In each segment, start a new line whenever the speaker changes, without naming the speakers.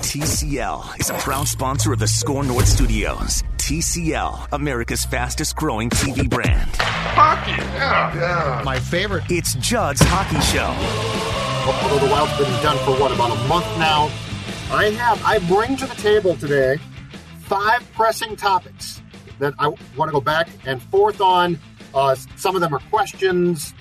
TCL is a proud sponsor of the Score North Studios. TCL, America's fastest growing TV brand.
Hockey, yeah, yeah.
My favorite.
It's Judd's Hockey Show.
Although the Wild's been done for what about a month now, I have I bring to the table today five pressing topics that I want to go back and forth on. Uh, some of them are questions,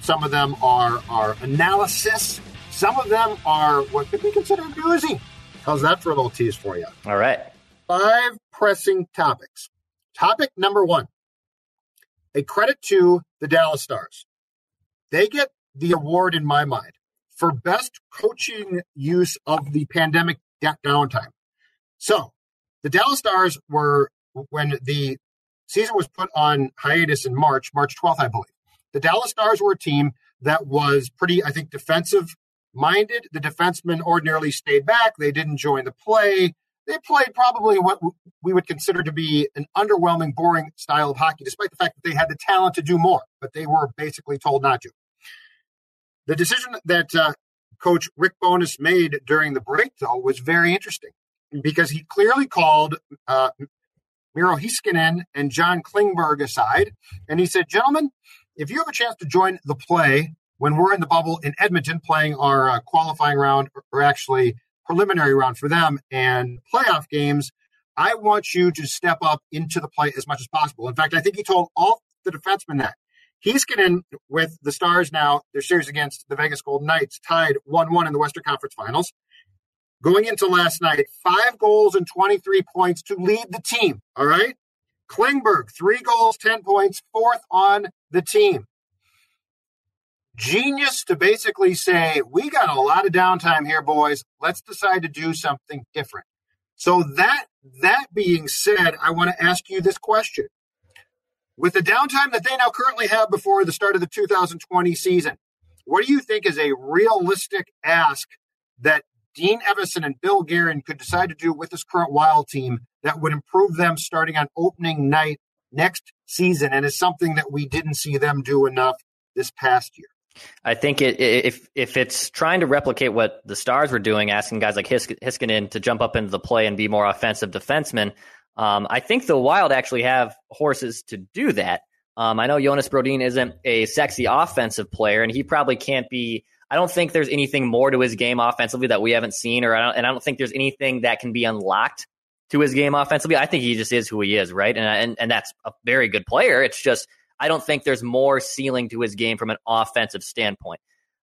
some of them are are analysis, some of them are what could be considered newsy. How's that for a little tease for you?
All right.
Five pressing topics. Topic number one a credit to the Dallas Stars. They get the award in my mind for best coaching use of the pandemic downtime. So the Dallas Stars were, when the season was put on hiatus in March, March 12th, I believe, the Dallas Stars were a team that was pretty, I think, defensive minded. The defensemen ordinarily stayed back. They didn't join the play. They played probably what we would consider to be an underwhelming, boring style of hockey, despite the fact that they had the talent to do more, but they were basically told not to. The decision that uh, Coach Rick Bowness made during the break, though, was very interesting because he clearly called uh, Miro Heiskanen and John Klingberg aside, and he said, "Gentlemen, if you have a chance to join the play when we're in the bubble in Edmonton playing our uh, qualifying round, or actually preliminary round for them and playoff games, I want you to step up into the play as much as possible. In fact, I think he told all the defensemen that. He's getting with the Stars now, their series against the Vegas Golden Knights tied 1 1 in the Western Conference Finals. Going into last night, five goals and 23 points to lead the team. All right. Klingberg, three goals, 10 points, fourth on the team genius to basically say, we got a lot of downtime here, boys. Let's decide to do something different. So that that being said, I want to ask you this question. With the downtime that they now currently have before the start of the 2020 season, what do you think is a realistic ask that Dean Evason and Bill Guerin could decide to do with this current Wild team that would improve them starting on opening night next season and is something that we didn't see them do enough this past year?
I think it, if if it's trying to replicate what the Stars were doing, asking guys like His- Heiskanen to jump up into the play and be more offensive defensemen, um, I think the Wild actually have horses to do that. Um, I know Jonas Brodin isn't a sexy offensive player, and he probably can't be. I don't think there's anything more to his game offensively that we haven't seen, or I and I don't think there's anything that can be unlocked to his game offensively. I think he just is who he is, right? And and and that's a very good player. It's just I don't think there's more ceiling to his game from an offensive standpoint.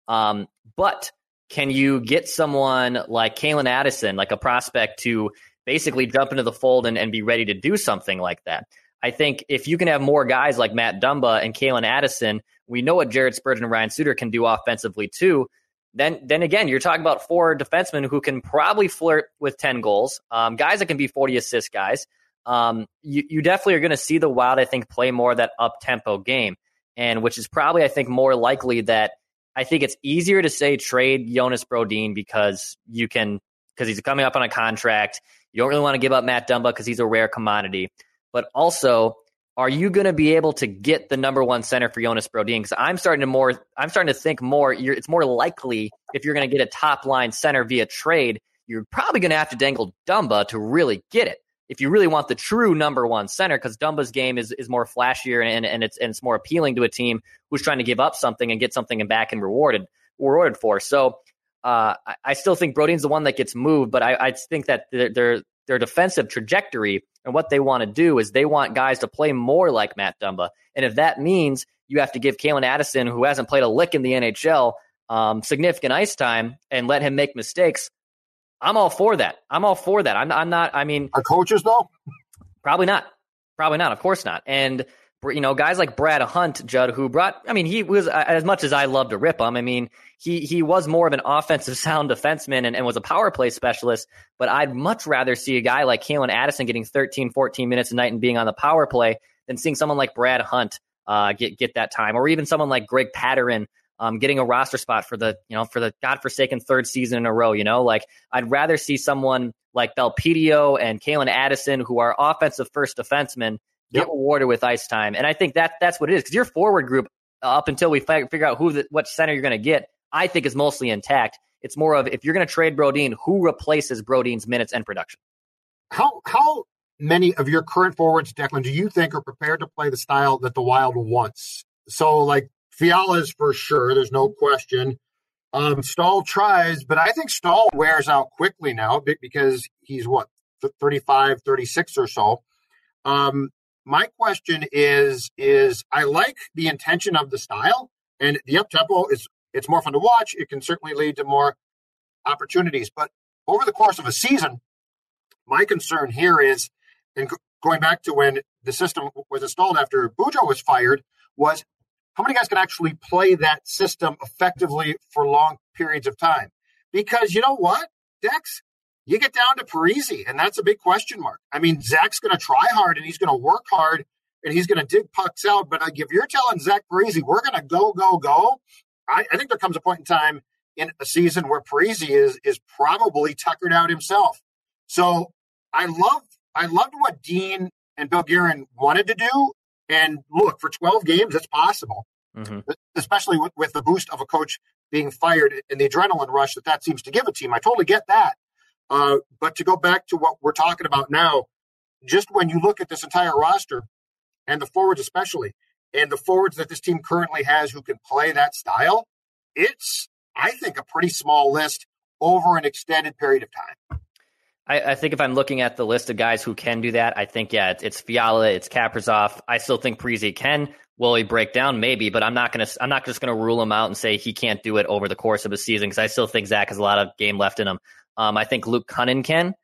Um, but can you get someone like Calen Addison, like a prospect, to basically jump into the fold and, and be ready to do something like that? I think if you can have more guys like Matt Dumba and Calen Addison, we know what Jared Spurgeon and Ryan Suter can do offensively too. Then, then again, you're talking about four defensemen who can probably flirt with 10 goals, um, guys that can be 40 assist guys um, you, you definitely are going to see the Wild, I think, play more of that up tempo game, and which is probably, I think, more likely that I think it's easier to say trade Jonas Brodin because you can because he's coming up on a contract. You don't really want to give up Matt Dumba because he's a rare commodity, but also. Are you going to be able to get the number one center for Jonas Brodin? Because I'm starting to more, I'm starting to think more. it's more likely if you're going to get a top line center via trade, you're probably going to have to dangle Dumba to really get it if you really want the true number one center, because Dumba's game is, is more flashier and, and it's and it's more appealing to a team who's trying to give up something and get something and back and rewarded rewarded for. So uh, I, I, still think Brodin's the one that gets moved, but I, I think that their, their, their defensive trajectory and what they want to do is they want guys to play more like Matt Dumba. And if that means you have to give Calen Addison, who hasn't played a lick in the NHL, um, significant ice time and let him make mistakes, I'm all for that. I'm all for that. I'm, I'm not, I mean,
our coaches though?
Probably not. Probably not. Of course not. And you know, guys like Brad Hunt, Judd, who brought, I mean, he was, as much as I love to rip him, I mean, he, he was more of an offensive sound defenseman and, and was a power play specialist, but I'd much rather see a guy like Calen Addison getting 13, 14 minutes a night and being on the power play than seeing someone like Brad Hunt uh, get, get that time, or even someone like Greg Pateryn um, getting a roster spot for the, you know, for the godforsaken third season in a row, you know, like I'd rather see someone like Belpedio and Calen Addison, who are offensive first defensemen, get yep. rewarded with ice time. And I think that that's what it is because your forward group, uh, up until we fi- figure out who the, what center you're going to get, I think is mostly intact. It's more of if you're going to trade Brodin, who replaces Brodin's minutes and production?
How how many of your current forwards, Declan, do you think are prepared to play the style that the Wild wants? So like Fiala is for sure. There's no question. Um, Staal tries, but I think Staal wears out quickly now because he's what 35, 36 or so. Um, my question is is I like the intention of the style and the up tempo is it's more fun to watch. It can certainly lead to more opportunities, but over the course of a season, my concern here is, and going back to when the system was installed after Bujo was fired, was how many guys can actually play that system effectively for long periods of time? Because you know what, Dex, you get down to Parise, and that's a big question mark. I mean, Zach's going to try hard and he's going to work hard and he's going to dig pucks out. But if you're telling Zach Parise, we're going to go, go, go, I, I, think there comes a point in time in a season where Parise is is probably tuckered out himself. So I love I loved what Dean and Bill Guerin wanted to do. And look, for 12 games, it's possible, mm-hmm. especially with, with the boost of a coach being fired and the adrenaline rush that that seems to give a team. I totally get that. Uh, but to go back to what we're talking about now, just when you look at this entire roster and the forwards, especially, and the forwards that this team currently has who can play that style, it's, I think, a pretty small list over an extended period of time.
I, I, think if I'm looking at the list of guys who can do that, I think yeah, it's, it's Fiala, it's Kaprizov. I still think Parise can. Will he break down? Maybe, but I'm not gonna. I'm not just gonna rule him out and say he can't do it over the course of a season because I still think Zach has a lot of game left in him. Um, I think Luke Kunin can.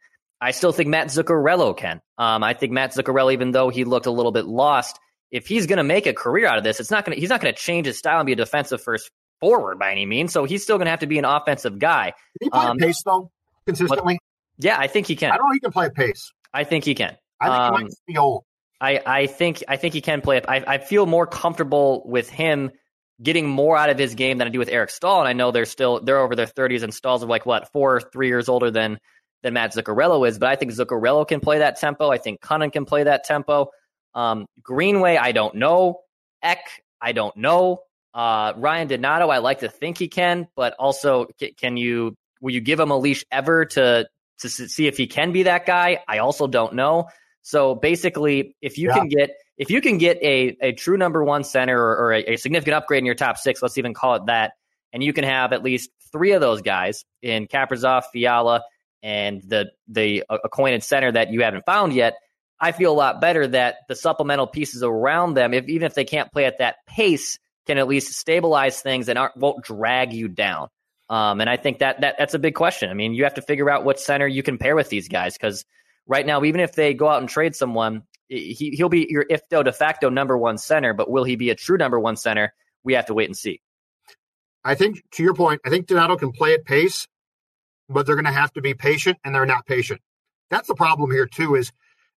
I still think Matt Zuccarello can. Um, I think Matt Zuccarello, even though he looked a little bit lost, if he's going to make a career out of this, it's not going to, He's not going to change his style and be a defensive first forward by any means. So he's still going to have to be an offensive guy.
Can he play um, pace though consistently?
But, yeah, I think he can.
I don't know he can play pace.
I think he can.
I think um, he might be old.
I, I think I think he can play. I, I feel more comfortable with him getting more out of his game than I do with Eric Staal. And I know they're still they're over their 30s and Staal's are like what four or three years older than than Matt Zuccarello is. But I think Zuccarello can play that tempo. I think Kunin can play that tempo. Um, Greenway, I don't know. Ek, I don't know. Uh, Ryan Donato, I like to think he can, but also can you will you give him a leash ever to to see if he can be that guy? I also don't know. So basically, if you yeah. can get if you can get a, a true number one center or, or a, a, significant upgrade in your top six, let's even call it that, and you can have at least three of those guys in Kaprizov, Fiala, and the the acquainted center that you haven't found yet, I feel a lot better that the supplemental pieces around them, if even if they can't play at that pace, can at least stabilize things and won't drag you down. Um, and I think that, that that's a big question. I mean, you have to figure out what center you can pair with these guys because right now, even if they go out and trade someone, he he'll be your ifdo de facto number one center, but will he be a true number one center? We have to wait and see.
I think to your point, I think Donato can play at pace, but they're going to have to be patient, and they're not patient. That's the problem here too. Is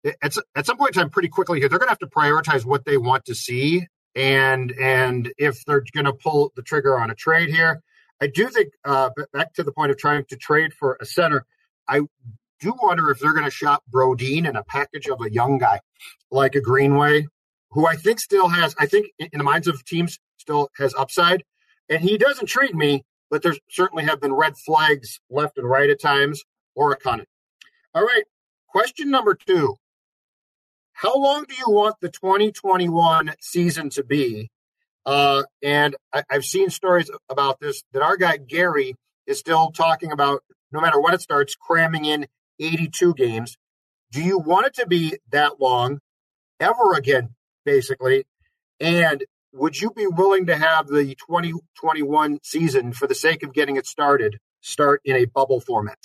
at at some point in time, pretty quickly here, they're going to have to prioritize what they want to see, and and if they're going to pull the trigger on a trade here, I do think uh, back to the point of trying to trade for a center. I do wonder if they're going to shop Brodin in a package of a young guy like a Greenway, who I think still has, I think in the minds of teams, still has upside. And he does intrigue me, but there certainly have been red flags left and right at times, or a Kunin. All right. Question number two How long do you want the 2021 season to be? Uh, and I, I've seen stories about this that our guy Gary is still talking about no matter what it starts, cramming in 82 games. Do you want it to be that long ever again, basically? And would you be willing to have the 2021 season, for the sake of getting it started, start in a bubble format?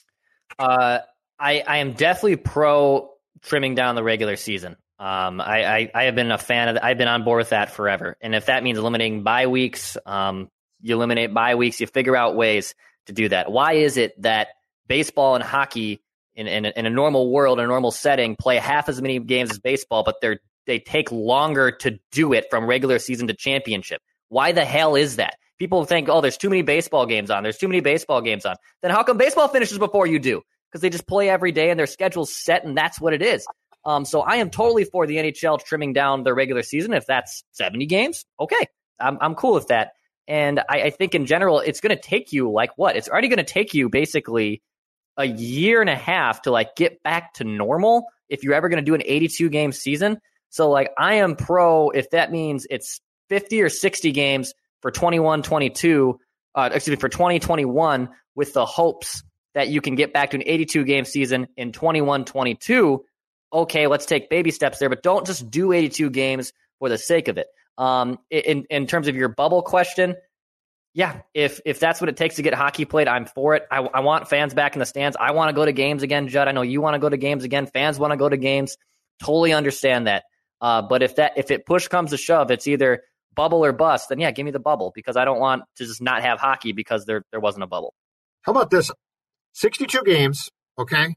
Uh, I, I am definitely pro trimming down the regular season. Um, I, I, I, have been a fan of. I've been on board with that forever. And if that means eliminating bye weeks, um, you eliminate bye weeks. You figure out ways to do that. Why is it that baseball and hockey in, in, in a normal world, in a normal setting, play half as many games as baseball, but they're they take longer to do it from regular season to championship? Why the hell is that? People think, oh, there's too many baseball games on. There's too many baseball games on. Then how come baseball finishes before you do? Because they just play every day and their schedule's set, and that's what it is. Um, so I am totally for the NHL trimming down their regular season. If that's 70 games, okay, I'm, I'm cool with that. And I, I think in general, it's going to take you like what? It's already going to take you basically a year and a half to like get back to normal if you're ever going to do an 82 game season. So like I am pro if that means it's 50 or 60 games for 21 22 uh, excuse me for 2021 with the hopes that you can get back to an 82 game season in 21 22 okay, let's take baby steps there, but don't just do 82 games for the sake of it. Um, in in terms of your bubble question, yeah, if if that's what it takes to get hockey played, I'm for it. I, I want fans back in the stands. I want to go to games again, Judd. I know you want to go to games again. Fans want to go to games. Totally understand that. Uh, but if that if it push comes to shove, it's either bubble or bust. Then yeah, give me the bubble because I don't want to just not have hockey because there there wasn't a bubble.
How about this? 62 games, okay?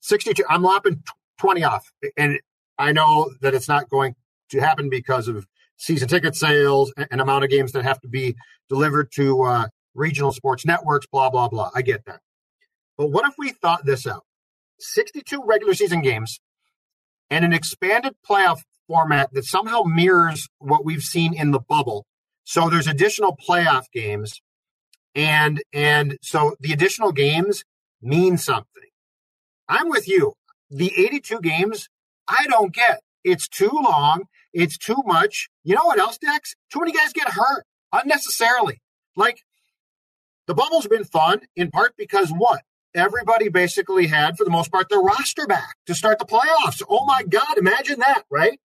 62. I'm lopping 20 off. And I know that it's not going to happen because of season ticket sales and amount of games that have to be delivered to uh, regional sports networks, blah, blah, blah. I get that. But what if we thought this out? 62 regular season games and an expanded playoff format that somehow mirrors what we've seen in the bubble. So there's additional playoff games and and so the additional games mean something. I'm with you the 82 games, I don't get. It's too long. It's too much. You know what else, Dex? Too many guys get hurt unnecessarily. Like the bubble's been fun in part because what? Everybody basically had, for the most part, their roster back to start the playoffs. Oh my God, imagine that, right?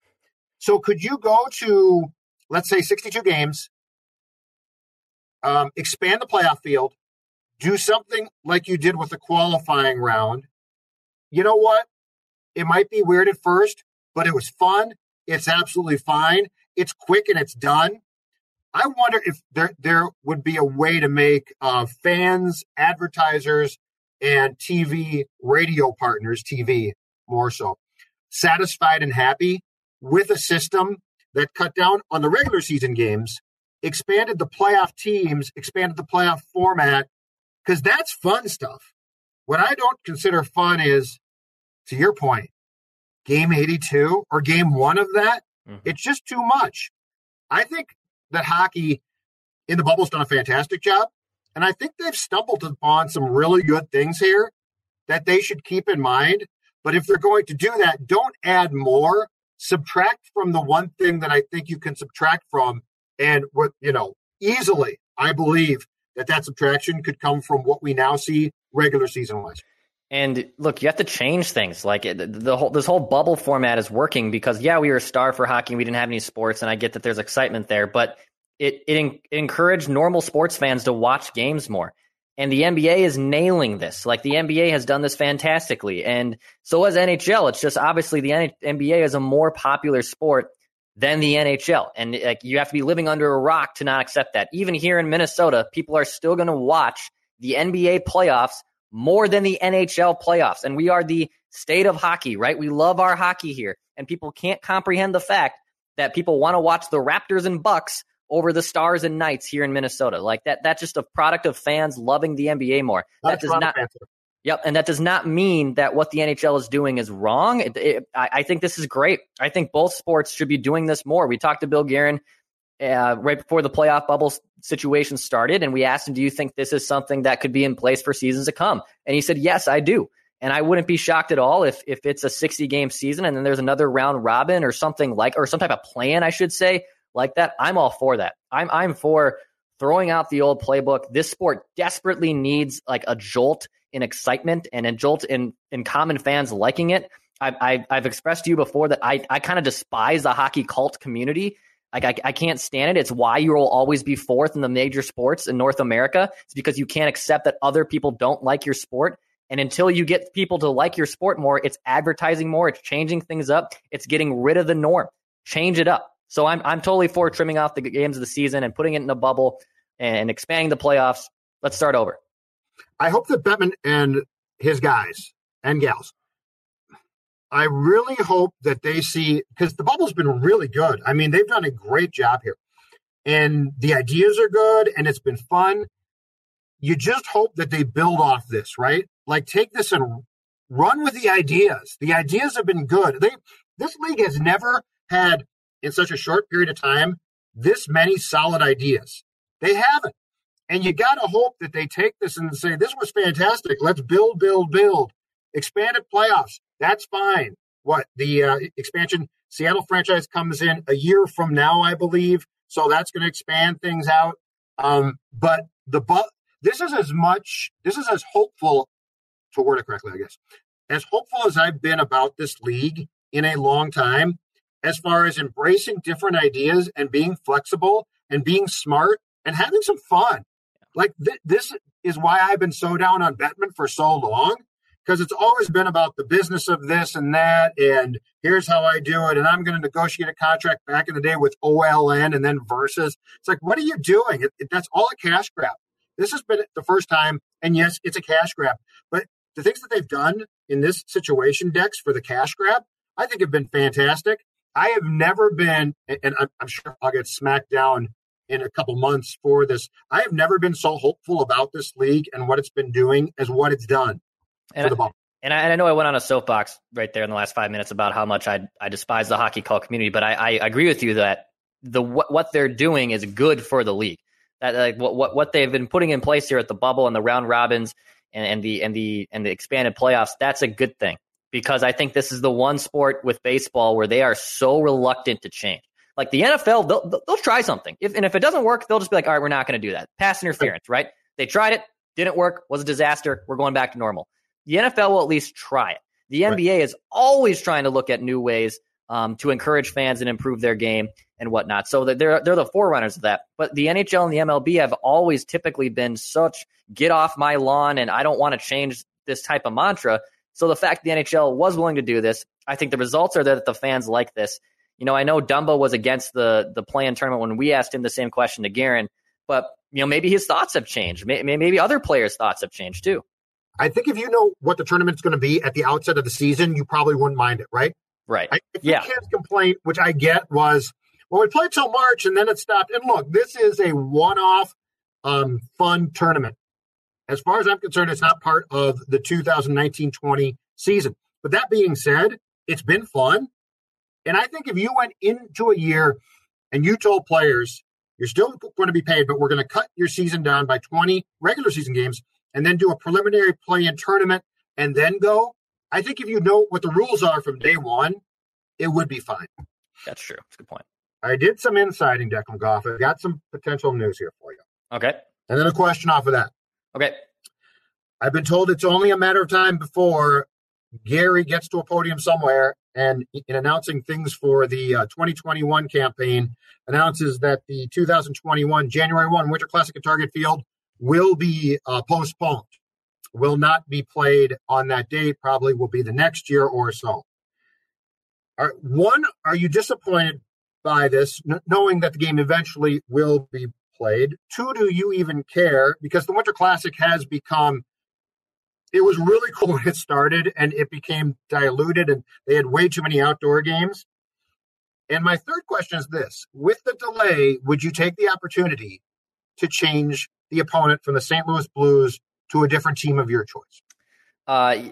So could you go to, let's say, 62 games, um, expand the playoff field, do something like you did with the qualifying round? You know what? It might be weird at first, but it was fun. It's absolutely fine. It's quick and it's done. I wonder if there there would be a way to make uh, fans, advertisers, and TV radio partners, TV more so, satisfied and happy with a system that cut down on the regular season games, expanded the playoff teams, expanded the playoff format, because that's fun stuff. What I don't consider fun is to your point, game 82 or game one of that, mm-hmm. it's just too much. I think that hockey in the bubble's done a fantastic job. And I think they've stumbled upon some really good things here that they should keep in mind. But if they're going to do that, don't add more. Subtract from the one thing that I think you can subtract from. And what, you know, easily, I believe that that subtraction could come from what we now see regular season wise.
And look, you have to change things. Like the whole this whole bubble format is working because yeah, we were a star for hockey. We didn't have any sports, and I get that there's excitement there, but it it, it encouraged normal sports fans to watch games more. And the NBA is nailing this. Like the NBA has done this fantastically, and so has NHL. It's just obviously the NBA is a more popular sport than the NHL, and like you have to be living under a rock to not accept that. Even here in Minnesota, people are still going to watch the NBA playoffs more than the NHL playoffs. And we are the state of hockey, right? We love our hockey here. And people can't comprehend the fact that people want to watch the Raptors and Bucks over the Stars and Knights here in Minnesota. Like that that's just a product of fans loving the NBA more. That does not Yep, and that does not mean that what the NHL is doing is wrong. It, it, I, I, think this is great. I think both sports should be doing this more. We talked to Bill Guerin uh, right before the playoff bubble situation started, and we asked him, "Do you think this is something that could be in place for seasons to come?" And he said, "Yes, I do." And I wouldn't be shocked at all if if it's a 60 game season and then there's another round robin or something like or some type of plan, I should say, like that. I'm all for that. I'm I'm for throwing out the old playbook. This sport desperately needs like a jolt in excitement and a jolt in, in common fans liking it. I, I, have expressed to you before that I, I kind of despise the hockey cult community. Like I, I can't stand it. It's why you will always be fourth in the major sports in North America. It's because you can't accept that other people don't like your sport. And until you get people to like your sport more, it's advertising more, it's changing things up, it's getting rid of the norm. Change it up. So I'm I'm totally for trimming off the games of the season and putting it in a bubble and expanding the playoffs. Let's start over.
I hope that Bettman and his guys and gals I really hope that they see because the bubble's been really good. I mean, they've done a great job here, and the ideas are good, and it's been fun. You just hope that they build off this, right? Like take this and run with the ideas. The ideas have been good. They this league has never had in such a short period of time this many solid ideas. They haven't. And you got to hope that they take this and say, this was fantastic. Let's build, build, build. Expanded playoffs. That's fine. What the uh, expansion Seattle franchise comes in a year from now, I believe. So that's going to expand things out. Um, but the but this is as much. This is as hopeful to word it correctly, I guess. As hopeful as I've been about this league in a long time, as far as embracing different ideas and being flexible and being smart and having some fun. Like th- this is why I've been so down on Bettman for so long because it's always been about the business of this and that and here's how I do it and I'm going to negotiate a contract back in the day with OLN and then versus. It's like what are you doing? It, it, that's all a cash grab. This has been the first time and yes it's a cash grab. But the things that they've done in this situation Dex for the cash grab I think have been fantastic. I have never been and I'm, I'm sure I'll get smacked down in a couple months for this. I have never been so hopeful about this league and what it's been doing as what it's done
and I, and I, and I, know I went on a soapbox right there in the last five minutes about how much I, I despise the hockey call community, but I, I agree with you that the what, what they're doing is good for the league. That like what, what what they've been putting in place here at the bubble and the round robins and, and the and the and the expanded playoffs, that's a good thing because I think this is the one sport with baseball where they are so reluctant to change. Like the NFL, they'll, they'll try something. If, and if it doesn't work, they'll just be like, all right, we're not going to do that. Pass interference, right? They tried it, didn't work, was a disaster. We're going back to normal the NFL will at least try it. The NBA right. is always trying to look at new ways um, to encourage fans and improve their game and whatnot. So they're they're the forerunners of that. But the NHL and the MLB have always typically been such get off my lawn and I don't want to change this type of mantra. So the fact the NHL was willing to do this, I think the results are that the fans like this. You know, I know Dumba was against the the play-in tournament when we asked him the same question to Guerin, but you know maybe his thoughts have changed. Maybe other players' thoughts have changed too.
I think if you know what the tournament's going to be at the outset of the season, you probably wouldn't mind it, right?
Right.
I,
yeah.
Ken's complaint, which I get, was well, we played till March and then it stopped. And look, this is a one-off, um, fun tournament. As far as I'm concerned, it's not part of the 2019-20 season. But that being said, it's been fun. And I think if you went into a year and you told players you're still going to be paid, but we're going to cut your season down by 20 regular season games and then do a preliminary play in tournament and then go, I think if you know what the rules are from day one, it would be fine.
That's true. That's a good point.
I did some insiding, Declan Goff. I've got some potential news here for you.
Okay.
And then a question off of that.
Okay.
I've been told it's only a matter of time before Gary gets to a podium somewhere and in announcing things for the uh, 2021 campaign announces that the 2021 January 1 Winter Classic at Target Field will be uh, postponed, will not be played on that date, probably will be the next year or so. Are, one, are you disappointed by this, knowing that the game eventually will be played? Two, do you even care? Because the Winter Classic has become, it was really cool when it started and it became diluted and they had way too many outdoor games. And my third question is this with the delay, would you take the opportunity to change the opponent from the St. Louis Blues to a different team of your choice?
Uh,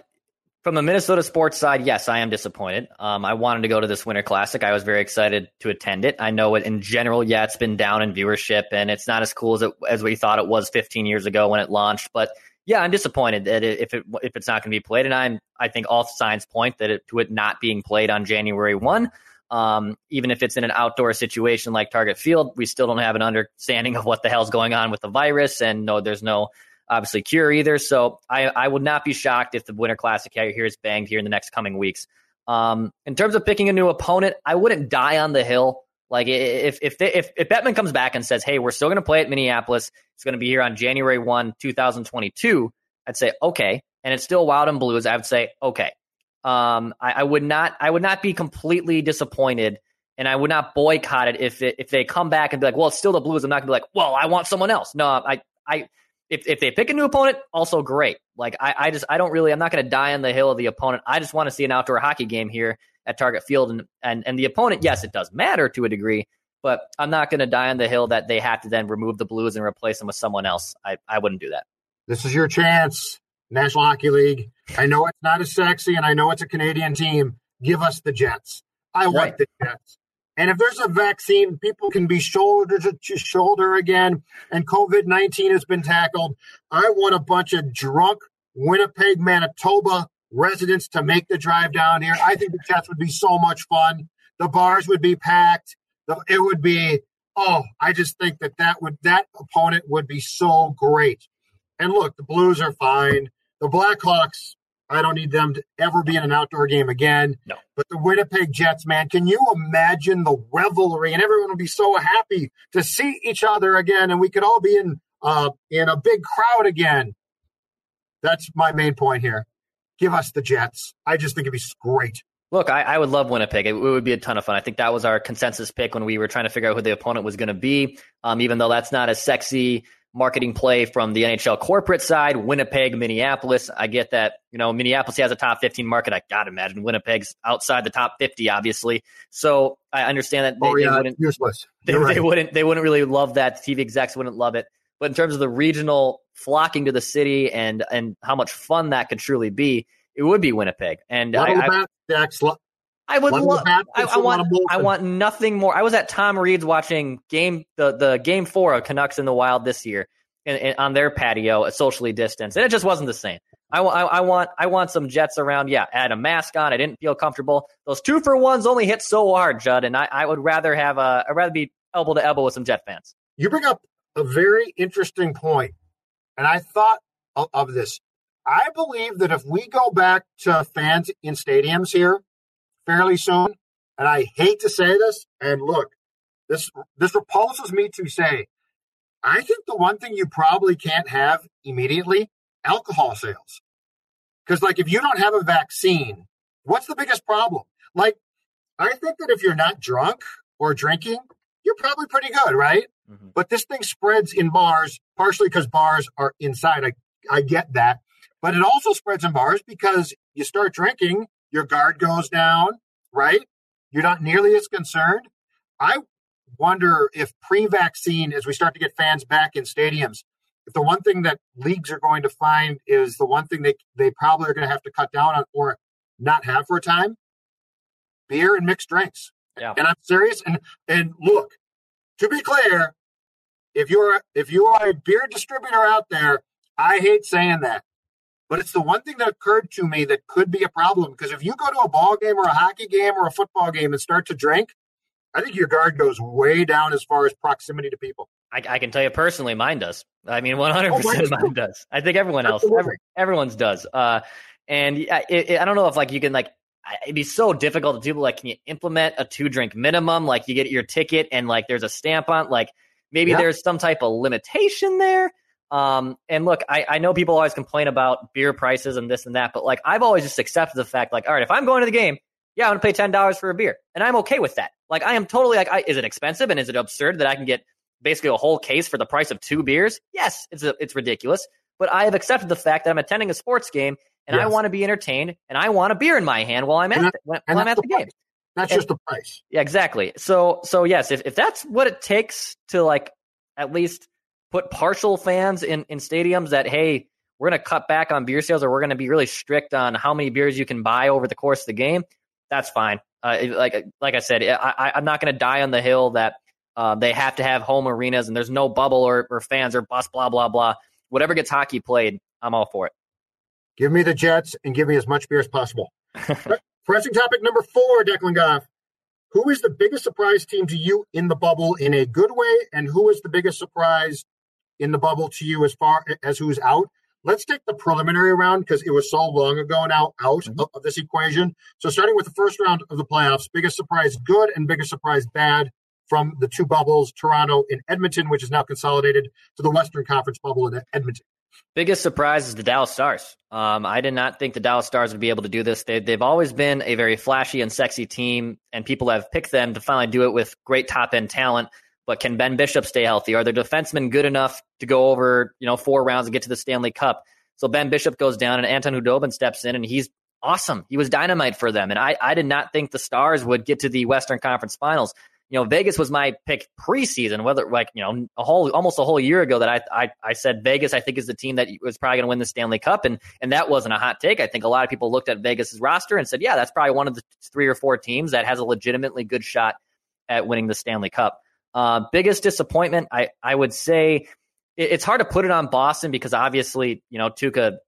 from the Minnesota sports side, yes, I am disappointed. Um, I wanted to go to this Winter Classic. I was very excited to attend it. I know it in general, yeah, it's been down in viewership and it's not as cool as it, as we thought it was 15 years ago when it launched. But yeah, I'm disappointed that if it if it's not going to be played, and I'm I think all signs point that it, to it not being played on January one. Um, even if it's in an outdoor situation like Target Field, we still don't have an understanding of what the hell's going on with the virus, and no, there's no obviously cure either. So I, I would not be shocked if the Winter Classic here is banged here in the next coming weeks. Um, in terms of picking a new opponent, I wouldn't die on the hill. Like if if they, if if Bettman comes back and says, "Hey, we're still going to play at Minneapolis. It's going to be here on January one, two thousand twenty-two," I'd say okay, and it's still Wild and Blues. I would say okay. Um, I, I would not I would not be completely disappointed, and I would not boycott it if it, if they come back and be like, "Well, it's still the Blues." I'm not to be like, "Well, I want someone else." No, I I if, if they pick a new opponent, also great. Like I, I just I don't really I'm not to die on the hill of the opponent. I just want to see an outdoor hockey game here at Target Field, and and and the opponent. Yes, it does matter to a degree, but I'm not going to die on the hill that they have to then remove the Blues and replace them with someone else. I I wouldn't do that.
This is your chance, National Hockey League. I know it's not as sexy, and I know it's a Canadian team. Give us the Jets. I right. want the Jets. And if there's a vaccine, people can be shoulder to shoulder again, and COVID 19 has been tackled. I want a bunch of drunk Winnipeg, Manitoba residents to make the drive down here. I think the Jets would be so much fun. The bars would be packed. It would be, oh, I just think that that would, that opponent would be so great. And look, the Blues are fine. The Blackhawks, I don't need them to ever be in an outdoor game again.
No.
But the Winnipeg Jets, man, can you imagine the revelry? And everyone will be so happy to see each other again, and we could all be in uh, in a big crowd again. That's my main point here. Give us the Jets. I just think it'd be great.
Look, I, I would love Winnipeg. It, it, would be a ton of fun. I think that was our consensus pick when we were trying to figure out who the opponent was going to be. Um, even though that's not as sexy marketing play from the NHL corporate side, Winnipeg, Minneapolis. I get that, you know, Minneapolis has a top 15 market. I got to imagine Winnipeg's outside the top 50, obviously. So I understand that
they, oh, yeah, they wouldn't, useless.
They, right. they, wouldn't, they wouldn't really love that. TV execs wouldn't love it. But in terms of the regional flocking to the city and, and how much fun that could truly be, it would be Winnipeg. And I, I, I would love. I, I want. I want nothing more. I was at Tom Reid's watching game the the game four of Canucks in the Wild this year, and, and on their patio, socially distanced, and it just wasn't the same. I, I, I, want I want some Jets around. Yeah, I had a mask on. I didn't feel comfortable. Those two for ones only hit so hard, Judd, and I, I would rather have a I'd rather be elbow to elbow with some Jet fans.
You bring up a very interesting point, and I thought of, of this. I believe that if we go back to fans in stadiums here fairly soon. And I hate to say this, and look, this this repulses me to say. I think the one thing you probably can't have immediately alcohol sales. Because like if you don't have a vaccine, what's the biggest problem? Like I think that if you're not drunk or drinking, you're probably pretty good, right? Mm-hmm. But this thing spreads in bars, partially because bars are inside. I I get that. But it also spreads in bars because you start drinking your guard goes down, right? You're not nearly as concerned. I wonder if pre vaccine, as we start to get fans back in stadiums, if the one thing that leagues are going to find is the one thing they, they probably are going to have to cut down on or not have for a time beer and mixed drinks.
Yeah.
And I'm serious. And and look, to be clear, if you're if you are a beer distributor out there, I hate saying that. But it's the one thing that occurred to me that could be a problem because if you go to a ball game or a hockey game or a football game and start to drink, I think your guard goes way down as far as proximity to people.
I, I can tell you personally, mine does. I mean, 100% oh, mine does. I think everyone else, every, everyone's does. Uh, and it, it, I don't know if like you can like, it'd be so difficult to do. Like, can you implement a two drink minimum? Like, you get your ticket and like there's a stamp on. Like, maybe yeah. there's some type of limitation there. Um, and look, I, I know people always complain about beer prices and this and that, but like I've always just accepted the fact, like, all right, if I'm going to the game, yeah, I'm gonna pay ten dollars for a beer, and I'm okay with that. Like, I am totally like, I, is it expensive and is it absurd that I can get basically a whole case for the price of two beers? Yes, it's a, it's ridiculous, but I have accepted the fact that I'm attending a sports game and yes. I want to be entertained and I want a beer in my hand while I'm at the, while I'm at the, the game.
That's and, just the price.
Yeah, exactly. So so yes, if if that's what it takes to like at least put partial fans in, in stadiums that, hey, we're going to cut back on beer sales or we're going to be really strict on how many beers you can buy over the course of the game, that's fine. Uh, like like I said, I, I'm not going to die on the hill that uh, they have to have home arenas and there's no bubble or, or fans or bus, blah, blah, blah. Whatever gets hockey played, I'm all for it.
Give me the Jets and give me as much beer as possible. Pressing topic number four, Declan Goff. who is the biggest surprise team to you in the bubble in a good way, and who is the biggest surprise in the bubble to you as far as who's out? Let's take the preliminary round because it was so long ago now out mm-hmm. of, of this equation. So starting with the first round of the playoffs, biggest surprise good and biggest surprise bad from the two bubbles, Toronto and Edmonton, which is now consolidated to the Western Conference bubble in Edmonton.
Biggest surprise is the Dallas Stars. Um, I did not think the Dallas Stars would be able to do this. They, they've always been a very flashy and sexy team, and people have picked them to finally do it with great top end talent. But can Ben Bishop stay healthy? Are their defensemen good enough to go over, you know, four rounds and get to the Stanley Cup? So Ben Bishop goes down and Anton Khudobin steps in and he's awesome. He was dynamite for them. And I, I did not think the Stars would get to the Western Conference Finals. You know, Vegas was my pick preseason, whether like, you know, a whole almost a whole year ago that I I, I said Vegas I think is the team that was probably gonna win the Stanley Cup. And and that wasn't a hot take. I think a lot of people looked at Vegas's roster and said, Yeah, that's probably one of the three or four teams that has a legitimately good shot at winning the Stanley Cup. Uh, biggest disappointment, I, I would say it, it's hard to put it on Boston because obviously, you know, Tuukka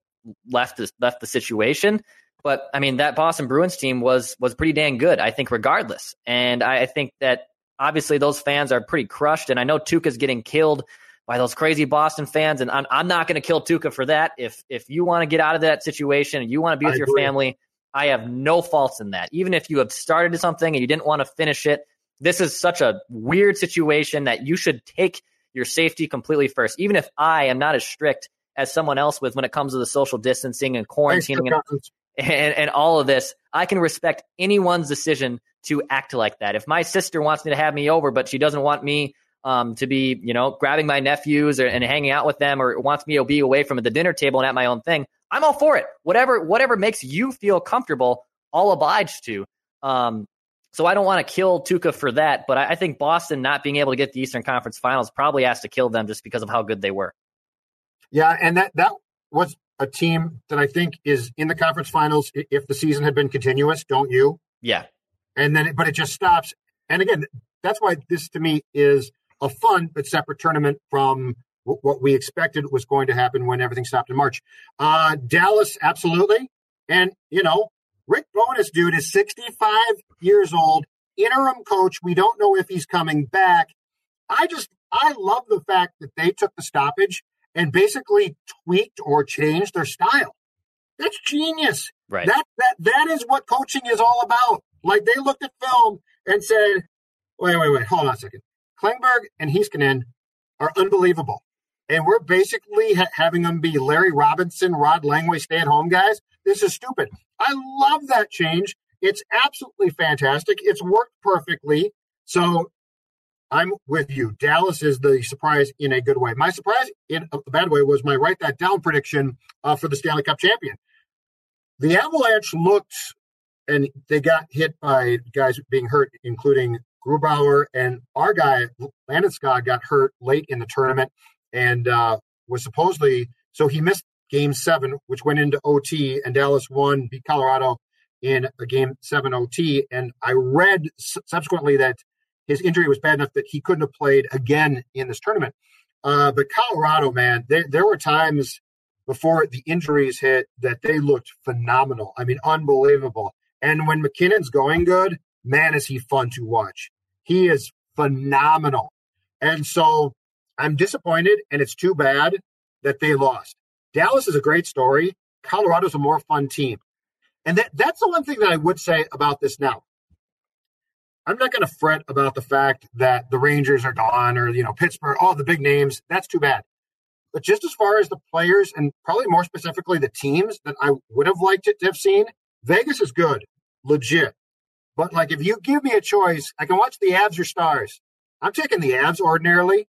left the, left the situation. But I mean, that Boston Bruins team was was pretty dang good, I think, regardless. And I, I think that obviously those fans are pretty crushed. And I know Tuukka's getting killed by those crazy Boston fans, and I'm, I'm not going to kill Tuukka for that. If if you want to get out of that situation and you want to be with I your agree. family, I have no faults in that. Even if you have started something and you didn't want to finish it, this is such a weird situation that you should take your safety completely first. Even if I am not as strict as someone else with when it comes to the social distancing and quarantining and, and, and all of this, I can respect anyone's decision to act like that. If my sister wants me to have me over, but she doesn't want me um, to be, you know, grabbing my nephews or, and hanging out with them, or wants me to be away from the dinner table and at my own thing, I'm all for it. Whatever, whatever makes you feel comfortable, I'll oblige to. Um, so I don't want to kill Tuukka for that, but I, I think Boston not being able to get the Eastern Conference Finals probably has to kill them just because of how good they were.
Yeah, and that that was a team that I think is in the conference finals if the season had been continuous, don't you?
Yeah.
And then, it, but it just stops. And again, that's why this to me is a fun but separate tournament from what we expected was going to happen when everything stopped in March. Uh, Dallas, absolutely. And, you know, Rick Bowness dude, is 65 years old, interim coach. We don't know if he's coming back. I just, I love the fact that they took the stoppage and basically tweaked or changed their style. That's genius.
Right.
That, that, that is what coaching is all about. Like they looked at film and said, wait, wait, wait, hold on a second. Klingberg and Heiskanen are unbelievable. And we're basically ha- having them be Larry Robinson, Rod Langway stay at home guys. This is stupid. I love that change. It's absolutely fantastic. It's worked perfectly. So I'm with you. Dallas is the surprise in a good way. My surprise in a bad way was my write that down prediction uh, for the Stanley Cup champion. The Avalanche looked, and they got hit by guys being hurt, including Grubauer and our guy Landeskog got hurt late in the tournament and uh, was supposedly so he missed game seven, which went into OT, and Dallas won, beat Colorado in a game seven OT. And I read subsequently that his injury was bad enough that he couldn't have played again in this tournament. Uh, but Colorado, man, there, there were times before the injuries hit that they looked phenomenal. I mean, unbelievable. And when MacKinnon's going good, man, is he fun to watch. He is phenomenal. And so I'm disappointed, and it's too bad that they lost. Dallas is a great story. Colorado's a more fun team. And that, that's the one thing that I would say about this now. I'm not going to fret about the fact that the Rangers are gone or, you know, Pittsburgh, all the big names. That's too bad. But just as far as the players and probably more specifically the teams that I would have liked it to have seen, Vegas is good, legit. But like if you give me a choice, I can watch the Avs or Stars. I'm taking the Avs ordinarily.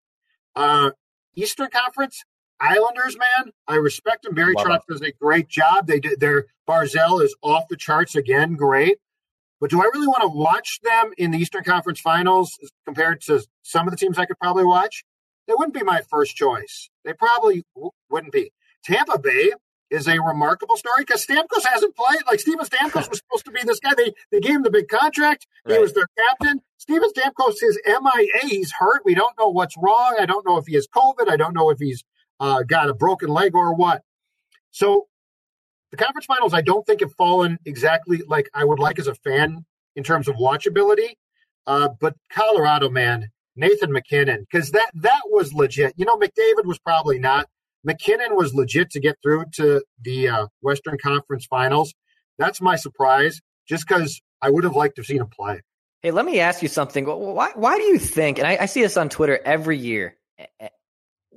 Uh, Eastern Conference, Islanders, man, I respect them. Barry Trotz does a great job. They did their Barzal is off the charts again, great. But do I really want to watch them in the Eastern Conference Finals compared to some of the teams I could probably watch? They wouldn't be my first choice. They probably w- wouldn't be. Tampa Bay is a remarkable story because Stamkos hasn't played. Like Steven Stamkos was supposed to be this guy. They they gave him the big contract. Right. He was their captain. Steven Stamkos is MIA. He's hurt. We don't know what's wrong. I don't know if he has COVID. I don't know if he's uh, got a broken leg or what. So the conference finals, I don't think have fallen exactly like I would like as a fan in terms of watchability. Uh, but Colorado, man, Nathan MacKinnon, because that that was legit. You know, McDavid was probably not. MacKinnon was legit to get through to the uh, Western Conference Finals. That's my surprise, just because I would have liked to have seen him play.
Hey, let me ask you something. Why, why do you think, and I, I see this on Twitter every year,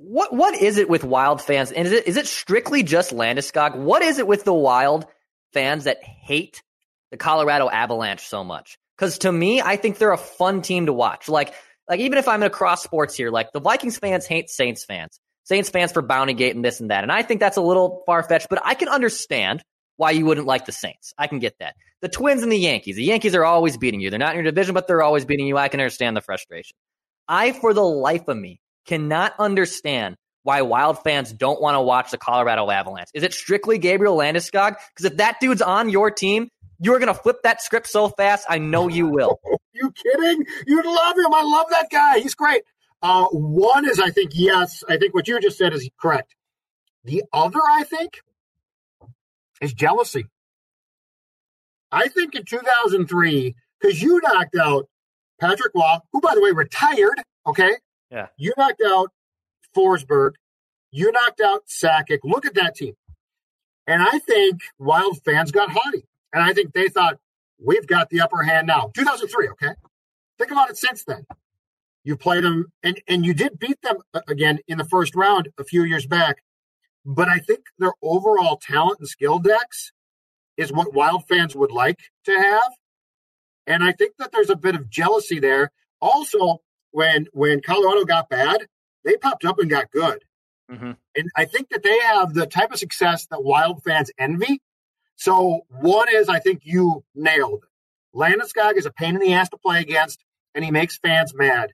what what is it with Wild fans? And is it is it strictly just Landeskog? What is it with the Wild fans that hate the Colorado Avalanche so much? Because to me, I think they're a fun team to watch. Like like even if I'm in across sports here, like the Vikings fans hate Saints fans. Saints fans for Bounty Gate and this and that. And I think that's a little far fetched, but I can understand why you wouldn't like the Saints. I can get that. The Twins and the Yankees. The Yankees are always beating you. They're not in your division, but they're always beating you. I can understand the frustration. I, for the life of me, cannot understand why Wild fans don't want to watch the Colorado Avalanche. Is it strictly Gabriel Landeskog? Because if that dude's on your team, you're going to flip that script so fast. I know you will.
you kidding? You'd love him. I love that guy. He's great. Uh, one is, I think, yes. I think what you just said is correct. The other, I think, is jealousy. I think in 2003, because you knocked out Patrick Roy, who, by the way, retired. Okay.
Yeah.
You knocked out Forsberg. You knocked out Sakic. Look at that team. And I think Wild fans got haughty. And I think they thought, we've got the upper hand now. 2003, okay? Think about it since then. You played them, and, and you did beat them again in the first round a few years back. But I think their overall talent and skill decks is what Wild fans would like to have. And I think that there's a bit of jealousy there. Also, when when Colorado got bad, they popped up and got good. Mm-hmm. And I think that they have the type of success that Wild fans envy. So one is I think you nailed it. Landeskog is a pain in the ass to play against, and he makes fans mad.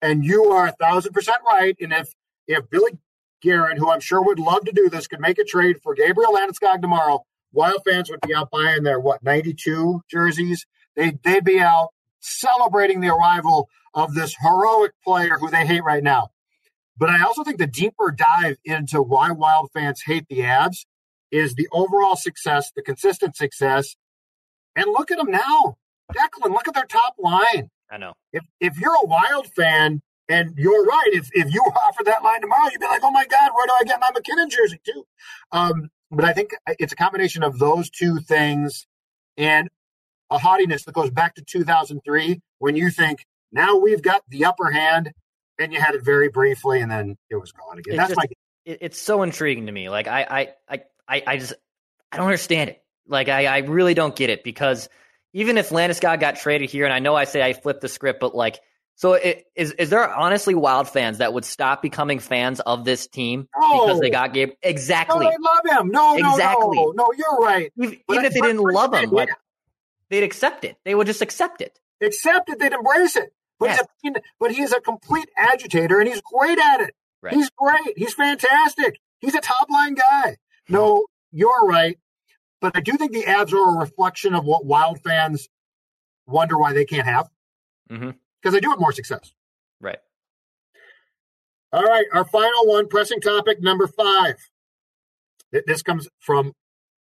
And you are a thousand percent right. And if if Billy Guerin, who I'm sure would love to do this, could make a trade for Gabriel Landeskog tomorrow, Wild fans would be out buying their what 92 jerseys. They they'd be out celebrating the arrival of this heroic player who they hate right now. But I also think the deeper dive into why Wild fans hate the Avs is the overall success, the consistent success. And look at them now. Declan, look at their top line.
I know.
If if you're a Wild fan, and you're right, if if you offer that line tomorrow, you'd be like, oh my God, where do I get my MacKinnon jersey too? Um, but I think it's a combination of those two things and a haughtiness that goes back to 2003 when you think now we've got the upper hand and you had it very briefly and then it was gone again. That's
just,
my.
it's so intriguing to me. Like I, I, I, I just I don't understand it. Like I, I really don't get it because even if Landeskog got traded here, and I know I say I flipped the script, but like so it, is is there honestly wild fans that would stop becoming fans of this team no. because they got Gabe exactly?
No, they love him. No, exactly. No, no, no you're right.
Even, even if they didn't love him, like, they'd accept it. They would just accept it.
Accept it. They'd embrace it. But yes. he's a, but he's a complete agitator, and he's great at it. Right. He's great. He's fantastic. He's a top line guy. No, you're right. But I do think the Avs are a reflection of what Wild fans wonder why they can't have. Mm-hmm because they do have more success.
Right.
All right. Our final one, pressing topic number five. This comes from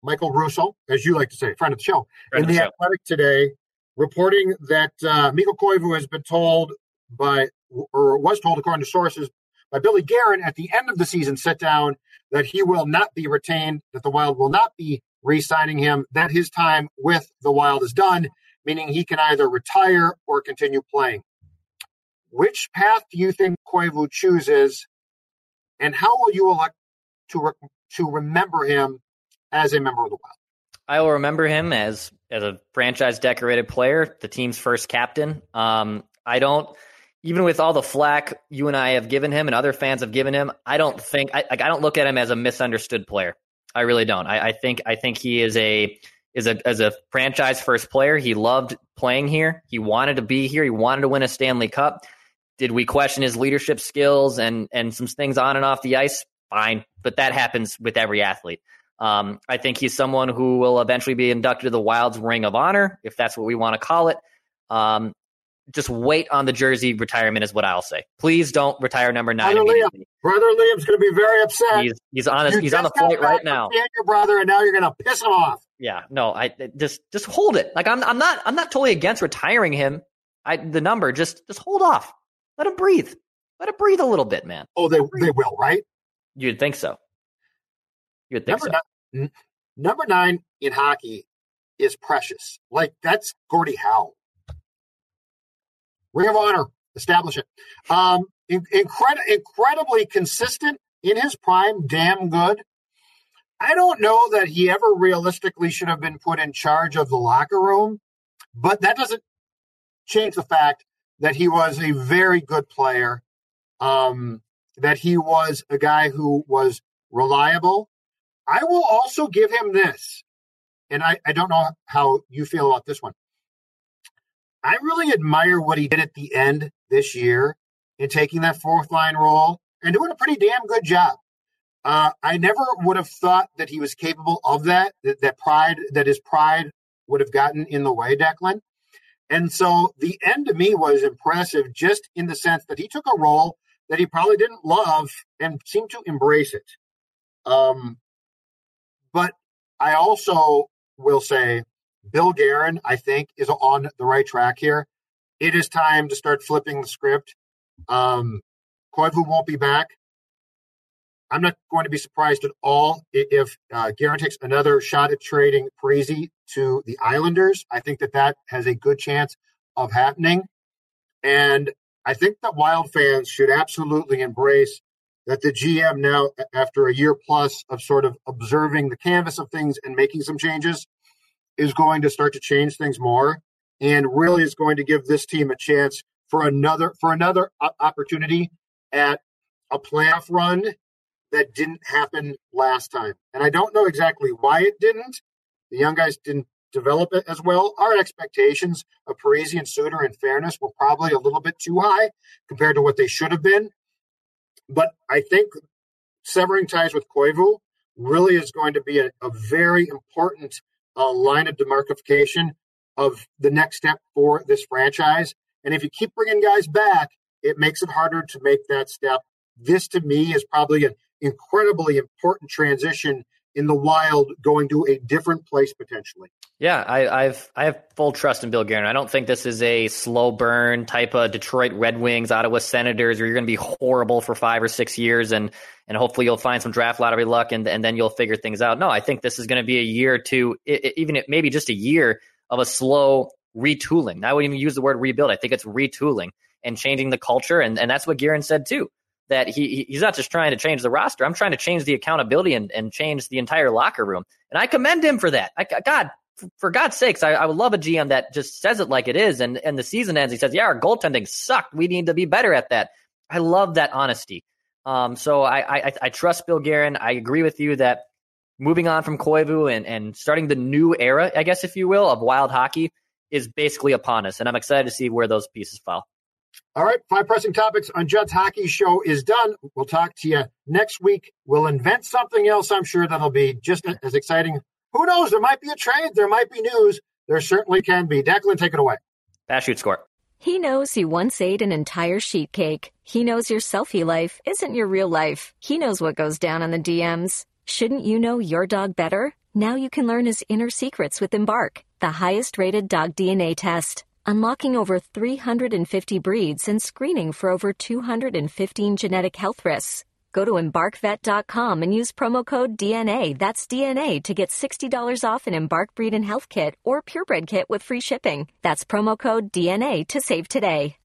Michael Russo, as you like to say, friend of the show, friend in the, show. Athletic today, reporting that uh, Mikko Koivu has been told by, or was told according to sources, by Billy Guerin at the end of the season sit down that he will not be retained, that the Wild will not be re signing him, that his time with the Wild is done, meaning he can either retire or continue playing. Which path do you think Koivu chooses, and how will you elect to re- to remember him as a member of the Wild?
I will remember him as as a franchise decorated player, the team's first captain. Um, I don't, even with all the flack you and I have given him and other fans have given him, I don't think I, I don't look at him as a misunderstood player. I really don't. I, I think I think he is a is a as a franchise first player. He loved playing here. He wanted to be here. He wanted to win a Stanley Cup. Did we question his leadership skills and and some things on and off the ice? Fine, but that happens with every athlete. Um, I think he's someone who will eventually be inducted to the Wild's Ring of Honor, if that's what we want to call it. Um, just wait on the jersey retirement is what I'll say. Please don't retire number nine.
Brother Liam, brother Liam's going to be very upset.
He's, he's on. A, he's on the flight right now.
Your brother, and now you're going to piss him off.
Yeah, no, I just just hold it. Like I'm, I'm not, I'm not totally against retiring him. I the number just just hold off. Let him breathe. Let him breathe a little bit, man.
Oh, they they will, right?
You'd think so. You'd think
number
so.
Nine, number nine in hockey is precious. Like that's Gordie Howe. Ring of Honor, establish it. Um, incred- incredibly consistent in his prime, damn good. I don't know that he ever realistically should have been put in charge of the locker room, but that doesn't change the fact that he was a very good player, um, that he was a guy who was reliable. I will also give him this, and I, I don't know how you feel about this one. I really admire what he did at the end this year in taking that fourth line role and doing a pretty damn good job. Uh, I never would have thought that he was capable of that, that, that pride, that his pride would have gotten in the way, Declan. And so the end to me was impressive just in the sense that he took a role that he probably didn't love and seemed to embrace it. Um, but I also will say Bill Guerin, I think, is on the right track here. It is time to start flipping the script. Um, Koivu won't be back. I'm not going to be surprised at all if uh, Guerin takes another shot at trading Parise to the Islanders. I think that that has a good chance of happening. And I think that Wild fans should absolutely embrace that the GM now, after a year plus of sort of observing the canvas of things and making some changes, is going to start to change things more and really is going to give this team a chance for another for another opportunity at a playoff run that didn't happen last time. And I don't know exactly why it didn't. The young guys didn't develop it as well. Our expectations of Parise and Suter, in fairness, were probably a little bit too high compared to what they should have been. But I think severing ties with Koivu really is going to be a, a very important uh, line of demarcation of the next step for this franchise. And if you keep bringing guys back, it makes it harder to make that step. This to me is probably an incredibly important transition in the wild going to a different place potentially.
Yeah, I, have I have full trust in Bill Guerin. I don't think this is a slow burn type of Detroit Red Wings, Ottawa Senators, where you're going to be horrible for five or six years, and and hopefully you'll find some draft lottery luck, and and then you'll figure things out. No, I think this is going to be a year or two, even maybe just a year of a slow retooling. I wouldn't even use the word rebuild. I think it's retooling and changing the culture, and and that's what Guerin said too that he he's not just trying to change the roster. I'm trying to change the accountability and, and change the entire locker room. And I commend him for that. I, God, for God's sakes, I, I would love a GM that just says it like it is. And, and the season ends. He says, yeah, our goaltending sucked. We need to be better at that. I love that honesty. Um, so I, I, I trust Bill Guerin. I agree with you that moving on from Koivu and, and starting the new era, I guess, if you will, of wild hockey is basically upon us. And I'm excited to see where those pieces fall.
All right, five pressing topics on Judd's Hockey Show is done. We'll talk to you next week. We'll invent something else. I'm sure that'll be just as exciting. Who knows? There might be a trade. There might be news. There certainly can be. Declan, take it away.
Pass, shoot, score.
He knows you once ate an entire sheet cake. He knows your selfie life isn't your real life. He knows what goes down on the DMs. Shouldn't you know your dog better? Now you can learn his inner secrets with Embark, the highest rated dog DNA test unlocking over 350 breeds and screening for over 215 genetic health risks. Go to embarkvet.com and use promo code DNA, that's DNA, to get $60 off an Embark Breed and Health Kit or Purebred Kit with free shipping. That's promo code DNA to save today.